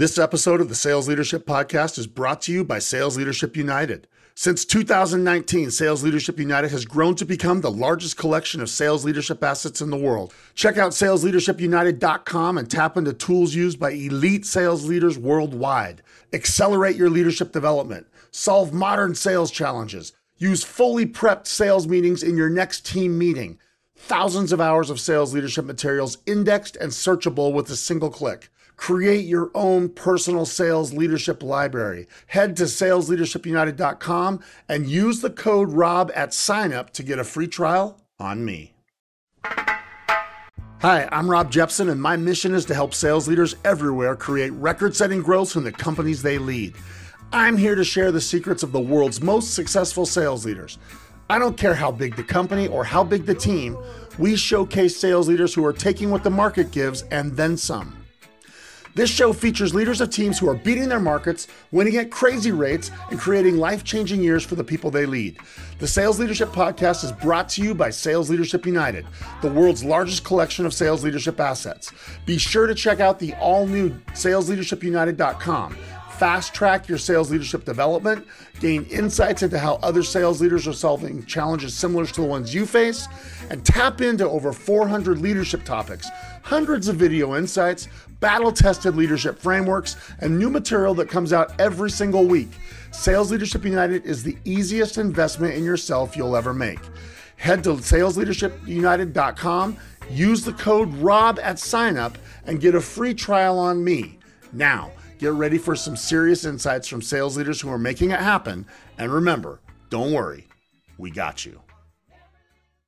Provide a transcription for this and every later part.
This episode of the Sales Leadership Podcast is brought to you by Sales Leadership United. Since 2019, Sales Leadership United has grown to become the largest collection of sales leadership assets in the world. Check out salesleadershipunited.com and tap into tools used by elite sales leaders worldwide. Accelerate your leadership development, solve modern sales challenges, use fully prepped sales meetings in your next team meeting. Thousands of hours of sales leadership materials indexed and searchable with a single click. Create your own personal sales leadership library. Head to salesleadershipunited.com and use the code ROB at signup to get a free trial on me. Hi, I'm Rob Jepson, and my mission is to help sales leaders everywhere create record setting growth from the companies they lead. I'm here to share the secrets of the world's most successful sales leaders. I don't care how big the company or how big the team, we showcase sales leaders who are taking what the market gives and then some. This show features leaders of teams who are beating their markets, winning at crazy rates, and creating life changing years for the people they lead. The Sales Leadership Podcast is brought to you by Sales Leadership United, the world's largest collection of sales leadership assets. Be sure to check out the all new salesleadershipunited.com fast track your sales leadership development, gain insights into how other sales leaders are solving challenges similar to the ones you face, and tap into over 400 leadership topics, hundreds of video insights, battle tested leadership frameworks, and new material that comes out every single week. Sales Leadership United is the easiest investment in yourself you'll ever make. Head to salesleadershipunited.com, use the code ROB at signup, and get a free trial on me. Now, get ready for some serious insights from sales leaders who are making it happen. And remember, don't worry, we got you.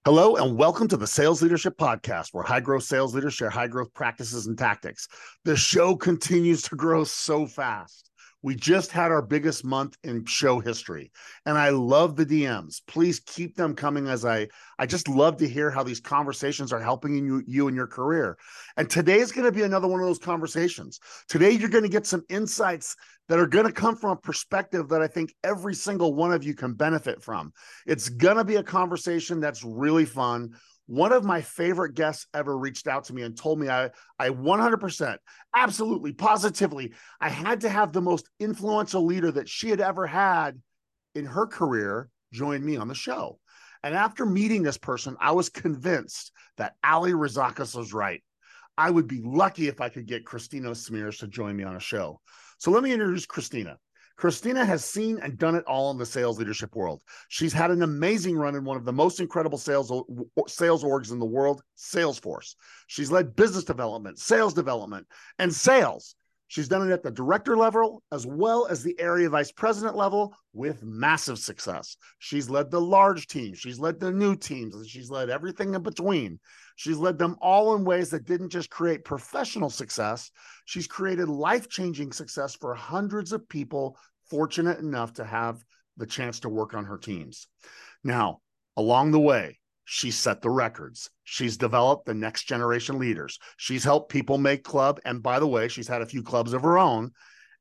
Hello, and welcome to the Sales Leadership Podcast, where high growth sales leaders share high growth practices and tactics. The show continues to grow so fast. We just had our biggest month in show history, and I love the DMs. Please keep them coming as I I just love to hear how these conversations are helping you you in your career. And today is going to be another one of those conversations. Today you're going to get some insights that are going to come from a perspective that I think every single one of you can benefit from. It's going to be a conversation that's really fun one of my favorite guests ever reached out to me and told me I, I 100%, absolutely, positively, I had to have the most influential leader that she had ever had in her career join me on the show. And after meeting this person, I was convinced that Ali Razakos was right. I would be lucky if I could get Christina Smears to join me on a show. So let me introduce Christina. Christina has seen and done it all in the sales leadership world. She's had an amazing run in one of the most incredible sales sales orgs in the world, Salesforce. She's led business development, sales development, and sales. She's done it at the director level as well as the area vice president level with massive success. She's led the large teams, she's led the new teams, and she's led everything in between. She's led them all in ways that didn't just create professional success, she's created life changing success for hundreds of people fortunate enough to have the chance to work on her teams. Now, along the way, She's set the records. She's developed the next generation leaders. She's helped people make club. And by the way, she's had a few clubs of her own.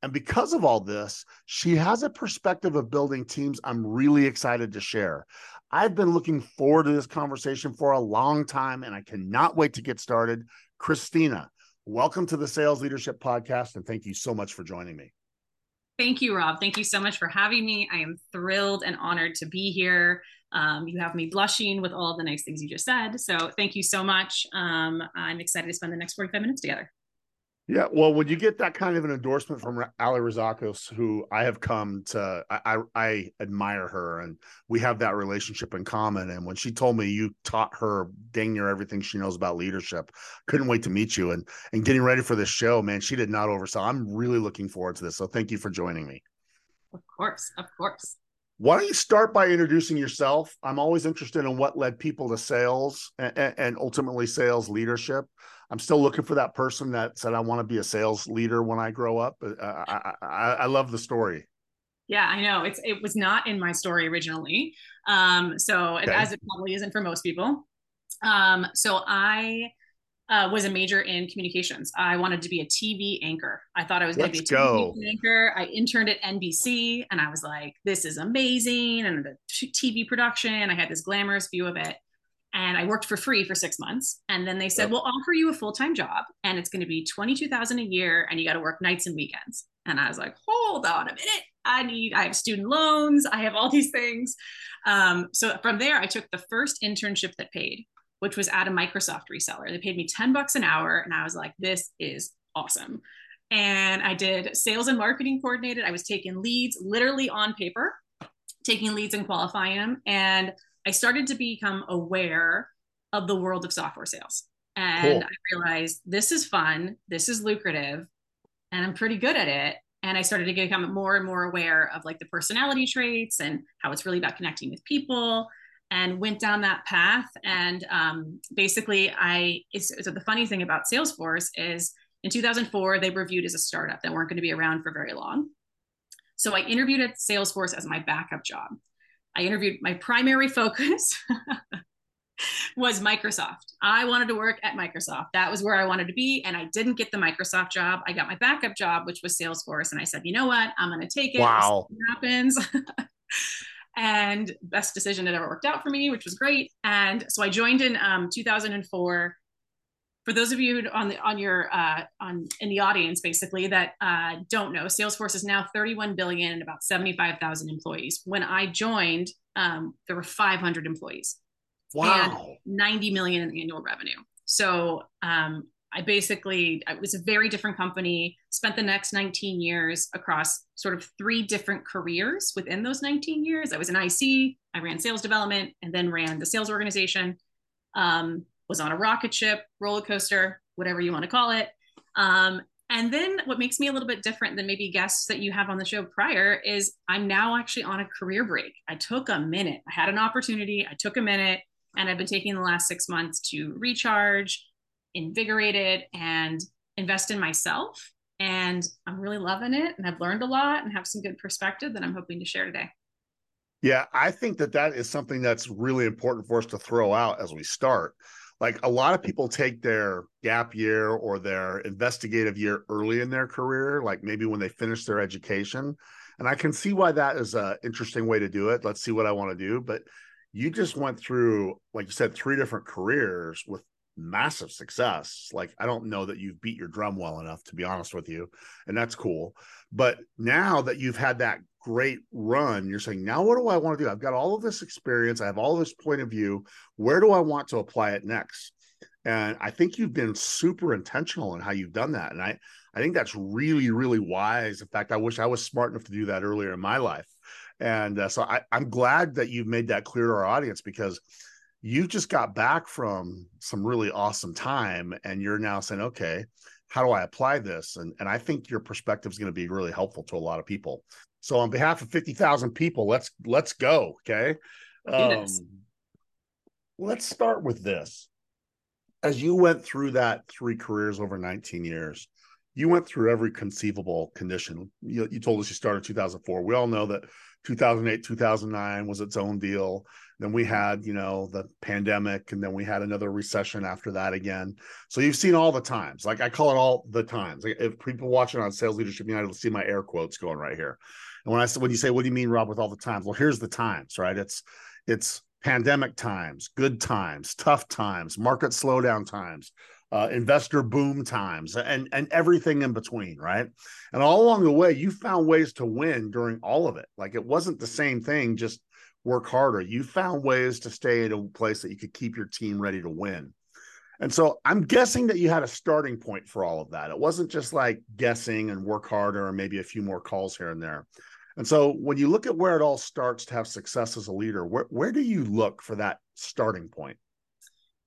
And because of all this, she has a perspective of building teams I'm really excited to share. I've been looking forward to this conversation for a long time, and I cannot wait to get started. Christina, welcome to the Sales Leadership Podcast, and thank you so much for joining me. Thank you, Rob. Thank you so much for having me. I am thrilled and honored to be here. Um, you have me blushing with all the nice things you just said. So thank you so much. Um, I'm excited to spend the next 45 minutes together. Yeah, well, when you get that kind of an endorsement from Ali Razakos, who I have come to, I, I, I, admire her, and we have that relationship in common. And when she told me you taught her dang near everything she knows about leadership, couldn't wait to meet you. And and getting ready for this show, man, she did not oversell. I'm really looking forward to this. So thank you for joining me. Of course, of course. Why don't you start by introducing yourself? I'm always interested in what led people to sales and, and ultimately sales leadership. I'm still looking for that person that said I want to be a sales leader when I grow up. Uh, I, I, I love the story. Yeah, I know it's it was not in my story originally, um, so okay. as it probably isn't for most people. Um, so I uh, was a major in communications. I wanted to be a TV anchor. I thought I was going to be a TV go. anchor. I interned at NBC and I was like, this is amazing. And the TV production, I had this glamorous view of it. And I worked for free for six months. And then they said, yep. we'll offer you a full time job and it's going to be 22,000 a year and you got to work nights and weekends. And I was like, hold on a minute. I need, I have student loans. I have all these things. Um, so from there, I took the first internship that paid, which was at a Microsoft reseller. They paid me 10 bucks an hour. And I was like, this is awesome. And I did sales and marketing coordinated. I was taking leads literally on paper, taking leads and qualifying them. And I started to become aware of the world of software sales. And cool. I realized this is fun, this is lucrative, and I'm pretty good at it. And I started to become more and more aware of like the personality traits and how it's really about connecting with people and went down that path. And um, basically, I, so the funny thing about Salesforce is in 2004, they were viewed as a startup that weren't going to be around for very long. So I interviewed at Salesforce as my backup job. I interviewed my primary focus was Microsoft. I wanted to work at Microsoft. That was where I wanted to be. And I didn't get the Microsoft job. I got my backup job, which was Salesforce. And I said, you know what? I'm going to take it. Wow. happens. and best decision that ever worked out for me, which was great. And so I joined in um, 2004 for those of you on the on your uh, on in the audience basically that uh, don't know salesforce is now 31 billion and about 75000 employees. When i joined um, there were 500 employees. Wow. 90 million in annual revenue. So um, i basically it was a very different company spent the next 19 years across sort of three different careers within those 19 years. I was an ic i ran sales development and then ran the sales organization. Um, was on a rocket ship, roller coaster, whatever you want to call it. Um, and then what makes me a little bit different than maybe guests that you have on the show prior is I'm now actually on a career break. I took a minute. I had an opportunity. I took a minute and I've been taking the last six months to recharge, invigorate it, and invest in myself. And I'm really loving it. And I've learned a lot and have some good perspective that I'm hoping to share today. Yeah, I think that that is something that's really important for us to throw out as we start like a lot of people take their gap year or their investigative year early in their career like maybe when they finish their education. And i can see why that is a interesting way to do it. Let's see what i want to do. But you just went through like you said three different careers with massive success. Like i don't know that you've beat your drum well enough to be honest with you and that's cool. But now that you've had that great run you're saying now what do i want to do? I've got all of this experience. I have all this point of view. Where do i want to apply it next? And i think you've been super intentional in how you've done that and i i think that's really really wise. In fact i wish i was smart enough to do that earlier in my life. And uh, so I, i'm glad that you've made that clear to our audience because you just got back from some really awesome time and you're now saying okay how do i apply this and, and i think your perspective is going to be really helpful to a lot of people so on behalf of 50,000 people, let's let's go, okay? Um, let's start with this. As you went through that three careers over 19 years, you went through every conceivable condition. You, you told us you started 2004. We all know that 2008, 2009 was its own deal. Then we had, you know, the pandemic, and then we had another recession after that again. So you've seen all the times. Like I call it all the times. Like if people watching on Sales Leadership United will see my air quotes going right here. And when I when you say, what do you mean, Rob, with all the times? Well, here's the times, right? It's it's pandemic times, good times, tough times, market slowdown times, uh, investor boom times, and and everything in between, right? And all along the way, you found ways to win during all of it. Like it wasn't the same thing, just work harder. You found ways to stay at a place that you could keep your team ready to win. And so I'm guessing that you had a starting point for all of that. It wasn't just like guessing and work harder or maybe a few more calls here and there. And so when you look at where it all starts to have success as a leader, where, where do you look for that starting point?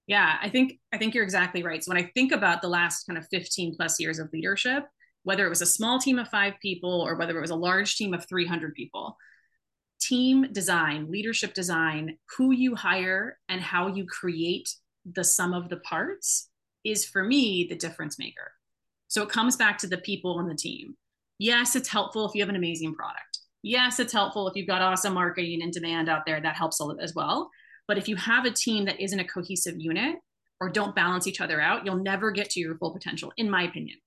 Yeah, I think I think you're exactly right. So when I think about the last kind of 15 plus years of leadership, whether it was a small team of 5 people or whether it was a large team of 300 people, team design, leadership design, who you hire and how you create the sum of the parts is for me the difference maker. So it comes back to the people on the team. Yes, it's helpful if you have an amazing product. Yes, it's helpful if you've got awesome marketing and demand out there. That helps as well. But if you have a team that isn't a cohesive unit or don't balance each other out, you'll never get to your full potential, in my opinion.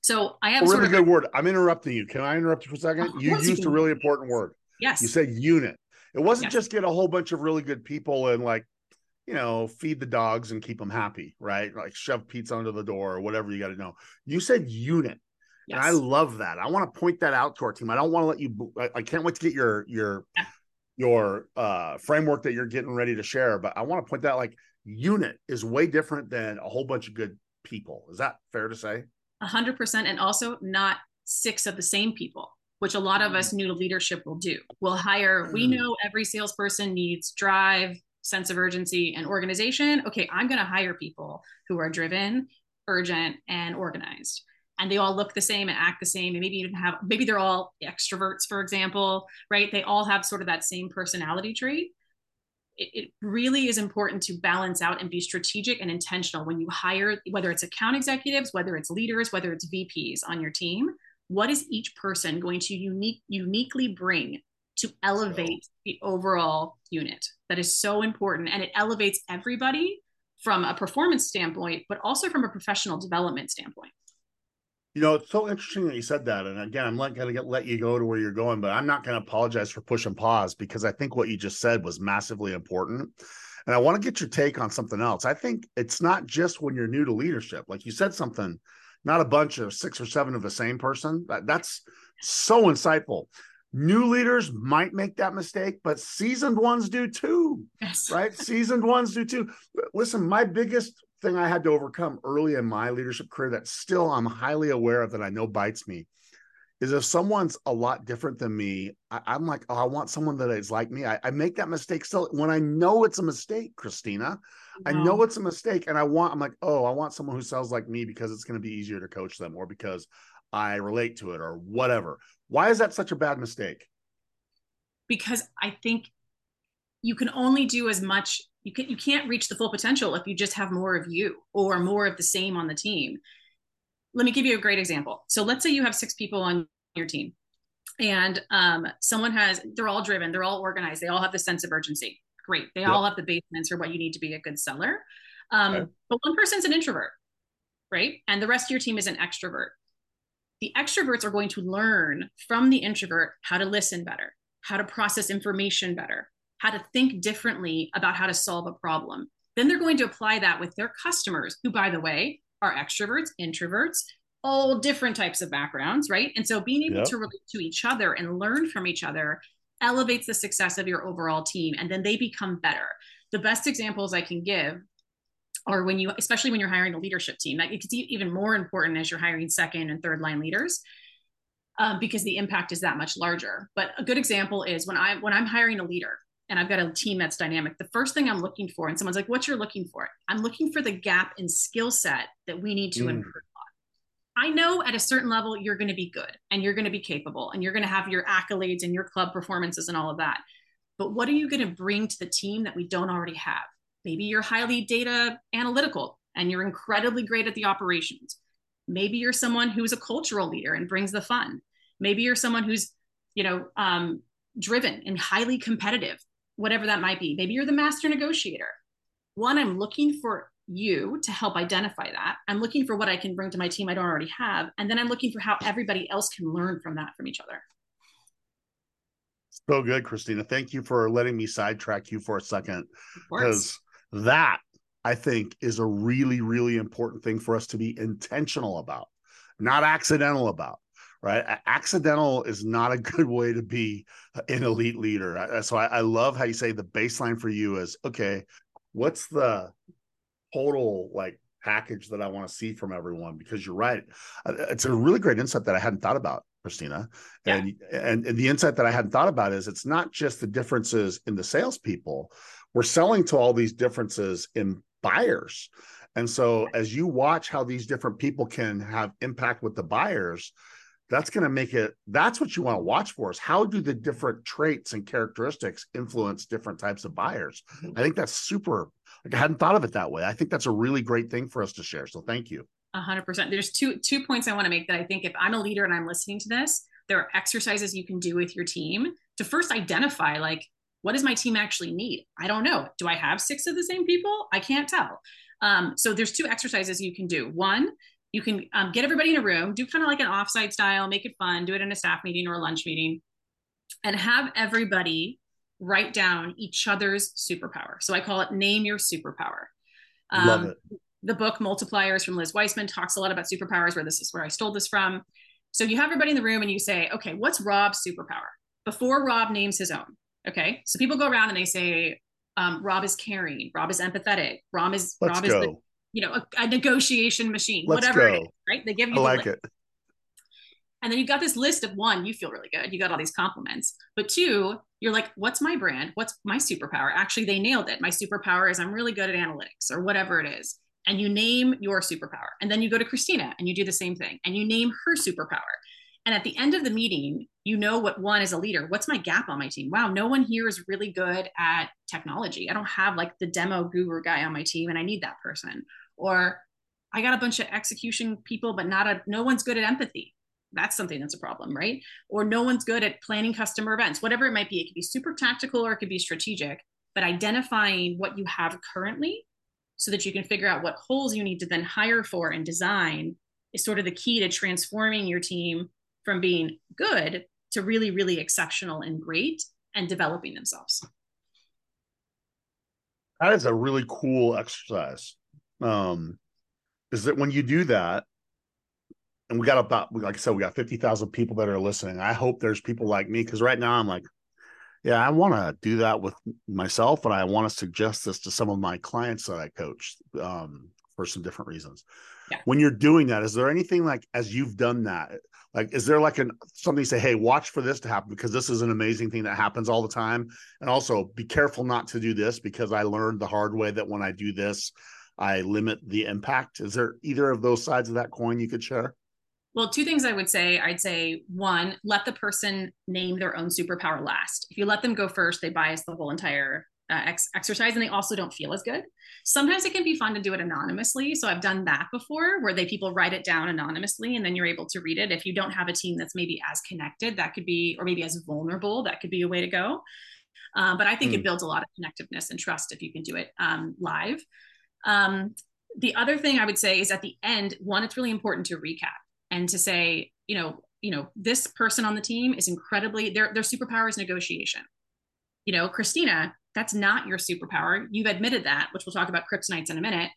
So I have a really good word. I'm interrupting you. Can I interrupt you for a second? You used you a really important word. Yes. You said unit. It wasn't yes. just get a whole bunch of really good people and like you know, feed the dogs and keep them happy, right? Like shove pizza under the door or whatever you got to know. You said unit. Yes. And I love that. I want to point that out to our team. I don't want to let you I, I can't wait to get your your yeah. your uh framework that you're getting ready to share, but I want to point that like unit is way different than a whole bunch of good people. Is that fair to say? A hundred percent. And also not six of the same people, which a lot of us new to leadership will do. We'll hire, we mm. know every salesperson needs drive, sense of urgency, and organization. Okay, I'm going to hire people who are driven, urgent, and organized. And they all look the same and act the same, and maybe even have maybe they're all extroverts, for example, right? They all have sort of that same personality trait it, really is important to balance out and be strategic and intentional when you hire, whether it's account executives, whether it's leaders, whether it's VPs on your team. What is each person going to unique, uniquely bring to elevate the overall unit? That is so important. And it elevates everybody from a performance standpoint, but also from a professional development standpoint. You know, it's so interesting that you said that. And again, I'm not going to let you go to where you're going, but I'm not going to apologize for push and pause because I think what you just said was massively important. And I want to get your take on something else. I think it's not just when you're new to leadership. Like you said something, not a bunch of six or seven of the same person. That, that's so insightful. New leaders might make that mistake, but seasoned ones do too. Yes. Right? seasoned ones do too. Listen, my biggest thing I had to overcome early in my leadership career that still I'm highly aware of that I know bites me is if someone's a lot different than me, I, am like, oh, I want someone that is like me. I, I, make that mistake still when I know it's a mistake, Christina. I know it's a mistake, and I want. I'm like, oh, I want someone who sells like me because it's going to be easier to coach them, or because I relate to it, or whatever. Why is that such a bad mistake? Because I think you can only do as much you can you can't reach the full potential if you just have more of you or more of the same on the team let me give you a great example so let's say you have six people on your team and um, someone has they're all driven they're all organized they all have the sense of urgency great they yep. all have the basements for what you need to be a good seller um, okay. but one person's an introvert right and the rest of your team is an extrovert the extroverts are going to learn from the introvert how to listen better how to process information better how to think differently about how to solve a problem. Then they're going to apply that with their customers, who, by the way, are extroverts, introverts, all different types of backgrounds, right? And so being able yep. to relate to each other and learn from each other elevates the success of your overall team. And then they become better. The best examples I can give are when you, especially when you're hiring a leadership team, that it's even more important as you're hiring second and third line leaders. Um, because the impact is that much larger. But a good example is when I when I'm hiring a leader, and I've got a team that's dynamic, the first thing I'm looking for, and someone's like, "What you're looking for?" I'm looking for the gap in skill set that we need to mm. improve. I know at a certain level you're going to be good and you're going to be capable and you're going to have your accolades and your club performances and all of that. But what are you going to bring to the team that we don't already have? Maybe you're highly data analytical and you're incredibly great at the operations. Maybe you're someone who's a cultural leader and brings the fun. Maybe you're someone who's, you know, um, driven and highly competitive whatever that might be. Maybe you're the master negotiator. One, I'm looking for you to help identify that. I'm looking for what I can bring to my team I don't already have. And then I'm looking for how everybody else can learn from that from each other. So good, Christina. Thank you for letting me sidetrack you for a second. Because that I think is a really, really important thing for us to be intentional about, not accidental about right? Accidental is not a good way to be an elite leader. So I, I love how you say the baseline for you is okay, what's the total like package that I want to see from everyone? Because you're right. Uh, it's a really great insight that I hadn't thought about. Christina. Yeah. And, and and the insight that I hadn't thought about is it's not just the differences in the salespeople. We're selling to all these differences in buyers. And so as you watch how these different people can have impact with the buyers, that's going to make it that's what you want to watch for is how do the different traits and characteristics influence different types of buyers i think that's super i hadn't thought of it that way. I think that's a really great thing for us to share so thank you. A 100% there's two two points i want to make that i think if i'm a leader and i'm listening to this there are exercises you can do with your team to first identify like what does my team actually need? I don't know. Do i have six of the same people? I can't tell. Um, so there's two exercises you can do. One you can um, get everybody in a room, do kind of like an offsite style, make it fun, do it in a staff meeting or a lunch meeting, and have everybody write down each other's superpower. So I call it name your superpower. Um, Love it. The book Multipliers from Liz Wiseman talks a lot about superpowers, where this is where I stole this from. So you have everybody in the room and you say, okay, what's Rob's superpower? Before Rob names his own. Okay. So people go around and they say, um, Rob is caring, Rob is empathetic, Rob is Let's Rob go. is the, you know, a, a negotiation machine, Let's whatever go. it is, right? They give you I like it. And then you've got this list of one, you feel really good. You got all these compliments. But two, you're like, what's my brand? What's my superpower? Actually, they nailed it. My superpower is I'm really good at analytics or whatever it is. And you name your superpower. And then you go to Christina and you do the same thing and you name her superpower. And at the end of the meeting, you know what one is a leader, what's my gap on my team? Wow, no one here is really good at technology. I don't have like the demo guru guy on my team and I need that person. Or I got a bunch of execution people, but not a no one's good at empathy that's something that's a problem, right? Or no one's good at planning customer events, whatever it might be. It could be super tactical or it could be strategic, but identifying what you have currently so that you can figure out what holes you need to then hire for and design is sort of the key to transforming your team from being good to really, really exceptional and great and developing themselves. That is a really cool exercise. Um, is that when you do that, and we got about like I said, we got fifty thousand people that are listening. I hope there's people like me because right now I'm like, yeah, I want to do that with myself, and I want to suggest this to some of my clients that I coach um, for some different reasons. Yeah. When you're doing that, is there anything like as you've done that, like is there like an something say, hey, watch for this to happen because this is an amazing thing that happens all the time, and also be careful not to do this because I learned the hard way that when I do this, I limit the impact. Is there either of those sides of that coin you could share? Well, two things I would say. I'd say one, let the person name their own superpower last. If you let them go first, they bias the whole entire uh, ex- exercise and they also don't feel as good. Sometimes it can be fun to do it anonymously. So I've done that before where they people write it down anonymously and then you're able to read it. If you don't have a team that's maybe as connected, that could be, or maybe as vulnerable, that could be a way to go. Uh, but I think mm. it hmm. builds a lot of connectiveness and trust if you can do it um, live. Um, the other thing I would say is at the end, one, it's really important to recap and to say, you know, you know, this person on the team is incredibly their their superpower is negotiation. You know, Christina, that's not your superpower. You've admitted that, which we'll talk about kryptonites in a minute.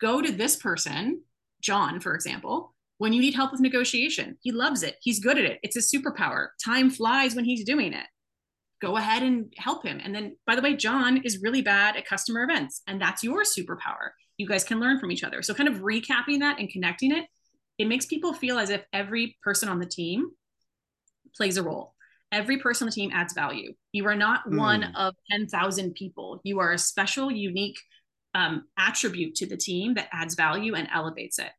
Go to this person, John, for example, when you need help with negotiation. He loves it. He's good at it. It's his superpower. Time flies when he's doing it. Go ahead and help him. And then, by the way, John is really bad at customer events, and that's your superpower. You guys can learn from each other. So, kind of recapping that and connecting it it makes people feel as if every person on the team plays a role. Every person on the team adds value. You are not mm. one of 10,000 people. You are a special, unique um, attribute to the team that adds value and elevates it.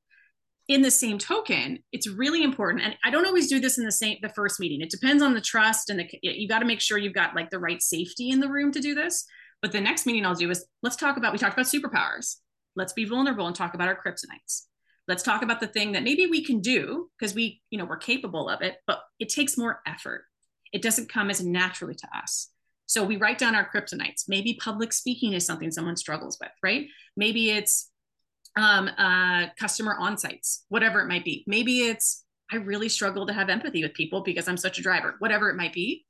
In the same token, it's really important, and I don't always do this in the same the first meeting. It depends on the trust, and the, you got to make sure you've got like the right safety in the room to do this. But the next meeting I'll do is let's talk about we talked about superpowers. Let's be vulnerable and talk about our kryptonites let's talk about the thing that maybe we can do because we you know we're capable of it but it takes more effort. It doesn't come as naturally to us. So we write down our kryptonites. Maybe public speaking is something someone struggles with right? Maybe it's um, uh, customer on-sites whatever it might be. Maybe it's i really struggle to have empathy with people because i'm such a driver whatever it might be.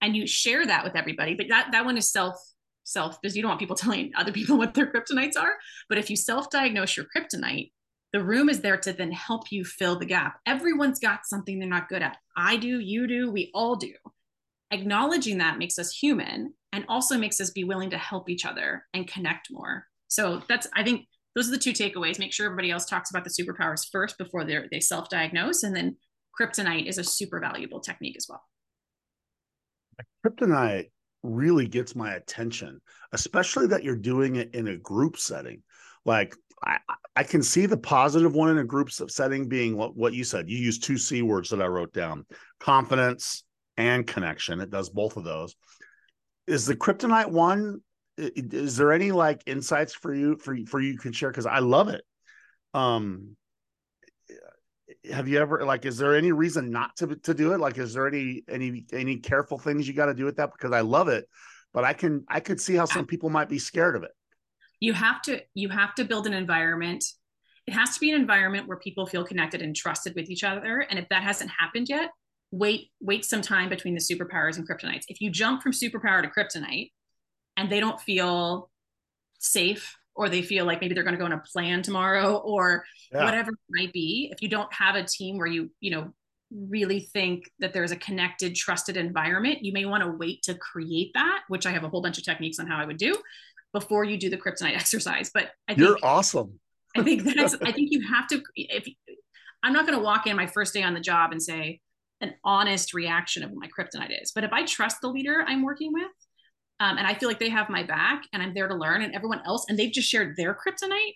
And you share that with everybody but that that one is self self because you don't want people telling other people what their kryptonites are. But if you self-diagnose your kryptonite the room is there to then help you fill the gap. Everyone's got something they're not good at. I do, you do, we all do. Acknowledging that makes us human and also makes us be willing to help each other and connect more. So that's, I think, those are the two takeaways. Make sure everybody else talks about the superpowers first before they they self diagnose. And then kryptonite is a super valuable technique as well. Kryptonite really gets my attention, especially that you're doing it in a group setting. Like I, I can see the positive one in a group setting being what, what you said. You use two C words that I wrote down confidence and connection. It does both of those. Is the kryptonite one? Is there any like insights for you for for you can share? Because I love it. Um, have you ever like? Is there any reason not to to do it? Like, is there any any any careful things you got to do with that? Because I love it, but I can I could see how some people might be scared of it you have to you have to build an environment. It has to be an environment where people feel connected and trusted with each other. And if that hasn't happened yet wait wait some time between the superpowers and kryptonites. If you jump from superpower to kryptonite and they don't feel safe or they feel like maybe they're going to go on a plan tomorrow or yeah. whatever it might be if you don't have a team where you you know really think that there's a connected trusted environment you may want to wait to create that which i have a whole bunch of techniques on how i would do before you do the kryptonite exercise but I think, you're awesome i think that's i think you have to if i'm not going to walk in my first day on the job and say an honest reaction of what my kryptonite is but if i trust the leader i'm working with um, and I feel like they have my back and I'm there to learn and everyone else and they've just shared their kryptonite.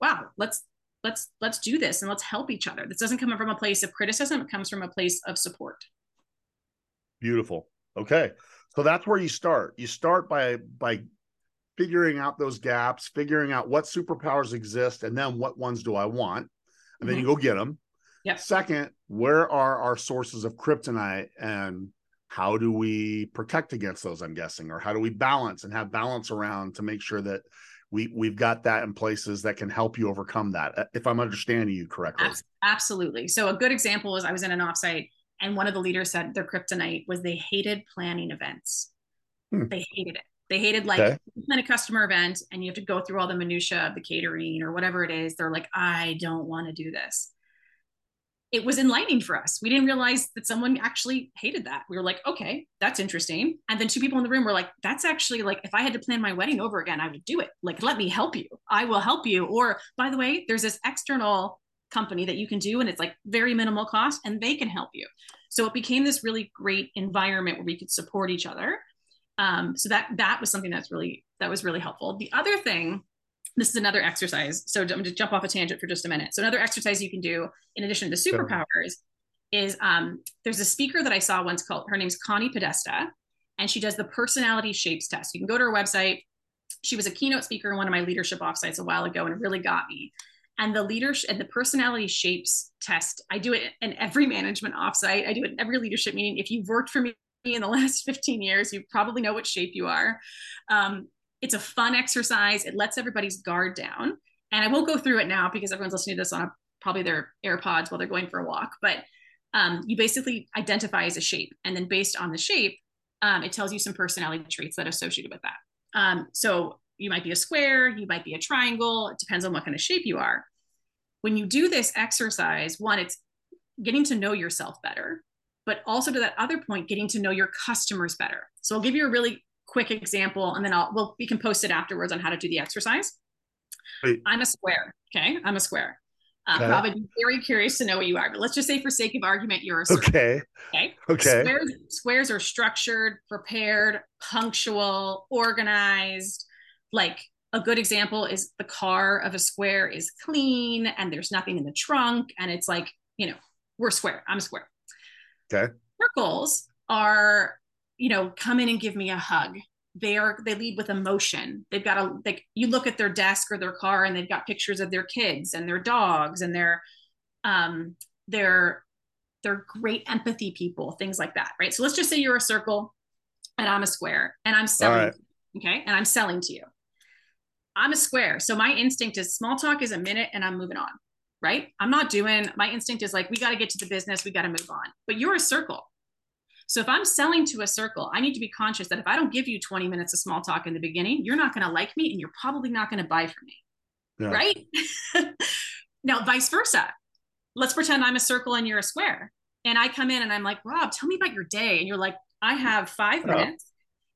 Wow, let's let's let's do this and let's help each other. This doesn't come from a place of criticism, it comes from a place of support. Beautiful. Okay. So that's where you start. You start by by figuring out those gaps, figuring out what superpowers exist and then what ones do I want? And then mm-hmm. you go get them. Yep. Second, where are our sources of kryptonite and how do we protect against those i'm guessing or how do we balance and have balance around to make sure that we we've got that in places that can help you overcome that uh, if i'm understanding you correctly absolutely so a good example is i was in an offsite and one of the leaders said their kryptonite was they hated planning events hmm. they hated it they hated like okay. plan a customer event and you have to go through all the minutia of the catering or whatever it is they're like i don't want to do this it was enlightening for us. We didn't realize that someone actually hated that. We were like, okay, that's interesting. And then two people in the room were like, that's actually like, if I had to plan my wedding over again, I would do it. Like, let me help you. I will help you. Or by the way, there's this external company that you can do and it's like very minimal cost and they can help you. So it became this really great environment where we could support each other. Um, so that that was something that's really that was really helpful. The other thing this is another exercise. So I'm going to jump off a tangent for just a minute. So another exercise you can do in addition to superpowers is um, there's a speaker that I saw once called her name's Connie Podesta, and she does the personality shapes test. You can go to her website. She was a keynote speaker in one of my leadership offsites a while ago, and it really got me. And the leadership and the personality shapes test, I do it in every management offsite. I do it in every leadership meeting. If you've worked for me in the last 15 years, you probably know what shape you are. Um, it's a fun exercise. It lets everybody's guard down. And I won't go through it now because everyone's listening to this on a, probably their AirPods while they're going for a walk. But um, you basically identify as a shape. And then based on the shape, um, it tells you some personality traits that are associated with that. Um, so you might be a square, you might be a triangle. It depends on what kind of shape you are. When you do this exercise, one, it's getting to know yourself better, but also to that other point, getting to know your customers better. So I'll give you a really quick example, and then I'll well we can post it afterwards on how to do the exercise. Wait. I'm a square. Okay, I'm a square. Uh, okay. Probably very curious to know what you are, but let's just say for sake of argument, you're a square. Okay. Okay. Okay. Squares, squares are structured, prepared, punctual, organized. Like a good example is the car of a square is clean and there's nothing in the trunk, and it's like you know we're square. I'm a square. Okay. Circles are you know, come in and give me a hug. They are they lead with emotion. They've got a like you look at their desk or their car and they've got pictures of their kids and their dogs and their um they're they're great empathy people, things like that, right? So let's just say you're a circle and I'm a square and I'm selling, right. okay? And I'm selling to you. I'm a square. So my instinct is small talk is a minute and I'm moving on, right? I'm not doing my instinct is like, we got to get to the business, we got to move on. But you're a circle. So if I'm selling to a circle, I need to be conscious that if I don't give you 20 minutes of small talk in the beginning, you're not going to like me and you're probably not going to buy from me. Yeah. Right? now, vice versa. Let's pretend I'm a circle and you're a square. And I come in and I'm like, Rob, tell me about your day. And you're like, I have five minutes.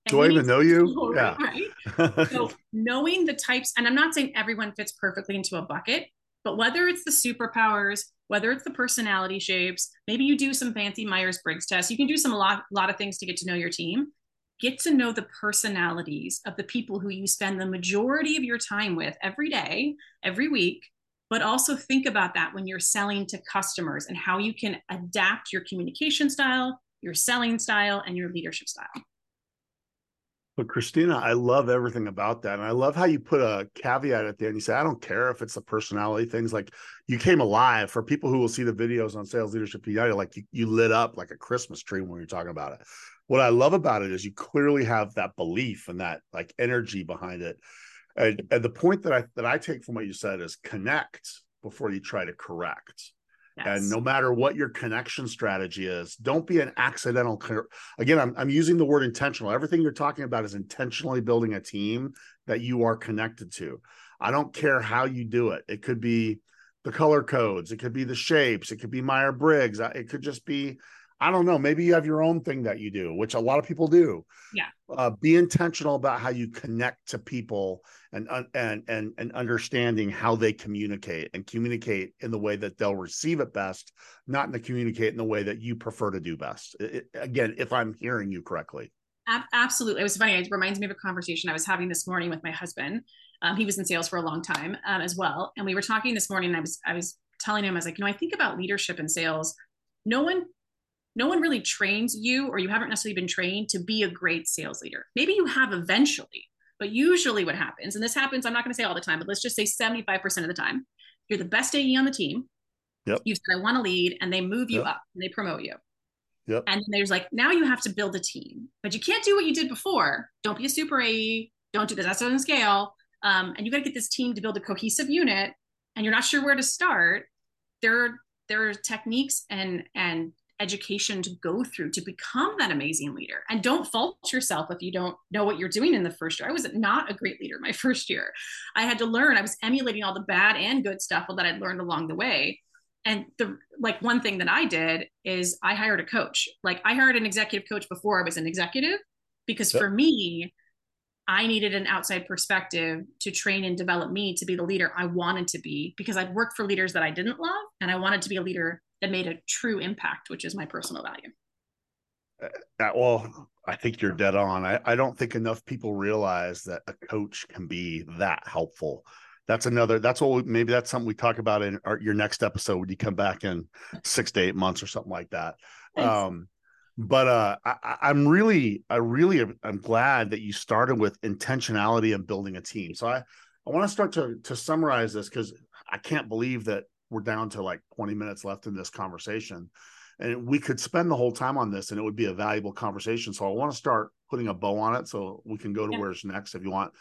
Do I even know you? yeah. Right? so knowing the types, and I'm not saying everyone fits perfectly into a bucket, but whether it's the superpowers, whether it's the personality shapes, maybe you do some fancy Myers Briggs tests. You can do some a lot, lot of things to get to know your team. Get to know the personalities of the people who you spend the majority of your time with every day, every week, but also think about that when you're selling to customers and how you can adapt your communication style, your selling style, and your leadership style. But Christina, I love everything about that. And I love how you put a caveat at the end. You say, I don't care if it's the personality things. Like you came alive for people who will see the videos on Sales Leadership United, like you, you lit up like a Christmas tree when you're talking about it. What I love about it is you clearly have that belief and that like energy behind it. And, and the point that I that I take from what you said is connect before you try to correct. Yes. And no matter what your connection strategy is, don't be an accidental. Again, I'm, I'm using the word intentional. Everything you're talking about is intentionally building a team that you are connected to. I don't care how you do it. It could be the color codes, it could be the shapes, it could be Meyer Briggs, it could just be I don't know. Maybe you have your own thing that you do, which a lot of people do. Yeah. Uh, be intentional about how you connect to people and and and and understanding how they communicate and communicate in the way that they'll receive it best, not to communicate in the way that you prefer to do best. It, again, if I'm hearing you correctly. Absolutely. It was funny. It reminds me of a conversation I was having this morning with my husband. Um, he was in sales for a long time um, as well, and we were talking this morning. And I was I was telling him I was like, you know, I think about leadership and sales. No one no one really trains you or you haven't necessarily been trained to be a great sales leader. Maybe you have eventually, but usually what happens, and this happens, I'm not going to say all the time, but let's just say 75% of the time, you're the best AE on the team. Yep. You said, I want to lead, and they move you yep. up and they promote you. Yep. And there's like, now you have to build a team, but you can't do what you did before. Don't be a super AE. Don't do this. That's on scale. Um, and you got to get this team to build a cohesive unit and you're not sure where to start. There are, there are techniques and, and education to go through to become that amazing leader. And don't fault yourself if you don't know what you're doing in the first year. I was not a great leader my first year. I had to learn, I was emulating all the bad and good stuff that I'd learned along the way. And the like one thing that I did is I hired a coach. Like I hired an executive coach before I was an executive because yep. for me, I needed an outside perspective to train and develop me to be the leader I wanted to be because I'd worked for leaders that I didn't love and I wanted to be a leader that made a true impact, which is my personal value. Uh, well, I think you're dead on. I, I don't think enough people realize that a coach can be that helpful. That's another. That's what we, maybe that's something we talk about in our, your next episode when you come back in six to eight months or something like that. Um, but uh, I, I'm really, I really, I'm glad that you started with intentionality and building a team. So I, I want to start to to summarize this because I can't believe that we're down to like 20 minutes left in this conversation and we could spend the whole time on this and it would be a valuable conversation. So i want to start putting a bow on it so we can go to yeah. where's next if you want.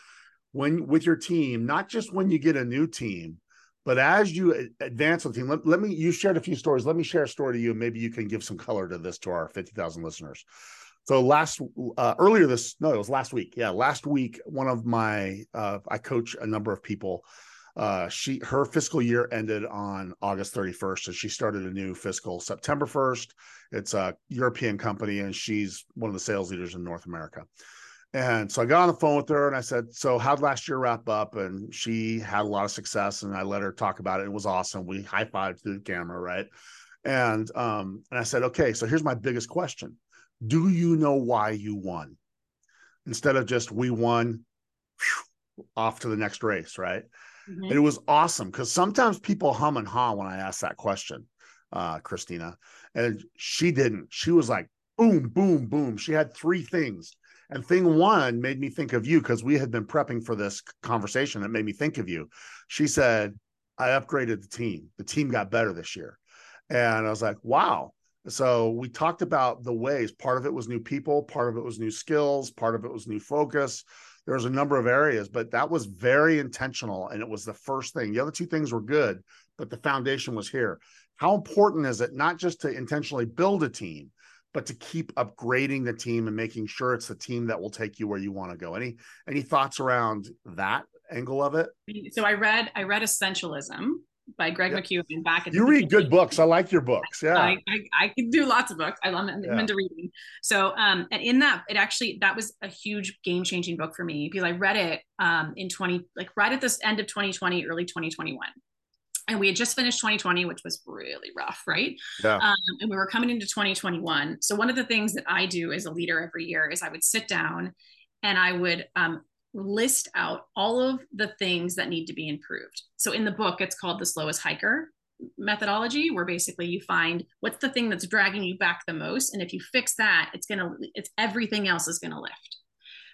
When with your team not just when you get a new team but as you advance the team let, let me you shared a few stories. Let me share a story to you maybe you can give some color to this to our 50000 listeners. So last uh, earlier this no it was last week. Yeah last week one of my uh, i coach a number of people uh, she her fiscal year ended on August 31st, and she started a new fiscal September 1st. It's a European company, and she's one of the sales leaders in North America. And so I got on the phone with her and I said, So, how'd last year wrap up? And she had a lot of success. And I let her talk about it. It was awesome. We high fived through the camera, right? And um, and I said, Okay, so here's my biggest question. Do you know why you won? Instead of just we won, whew, off to the next race, right? Mm-hmm. It was awesome because sometimes people hum and haw when I ask that question, uh, Christina. And she didn't. She was like, boom, boom, boom. She had three things. And thing one made me think of you because we had been prepping for this conversation. It made me think of you. She said, I upgraded the team. The team got better this year. And I was like, wow. So we talked about the ways. Part of it was new people, part of it was new skills, part of it was new focus there was a number of areas, but that was very intentional. And it was the first thing. The other two things were good, but the foundation was here. How important is it not just to intentionally build a team, but to keep upgrading the team and making sure it's the team that will take you where you want to go? Any any thoughts around that angle of it? So I read I read Essentialism by Greg yep. McKeown back. You read good books. I like your books. Yeah, I, I, I can do lots of books. I love I'm yeah. into reading. So, um, and in that, it actually that was a huge game changing book for me because I read it um in 20 like right at this end of 2020, early 2021. And we had just finished 2020, which was really rough, right? Yeah. Um, and we were coming into 2021. So one of the things that I do as a leader every year is I would sit down and I would um, list out all of the things that need to be improved. So in the book, it's called the slowest hiker methodology where basically you find what's the thing that's dragging you back the most. And if you fix that it's going to it's everything else is going to lift.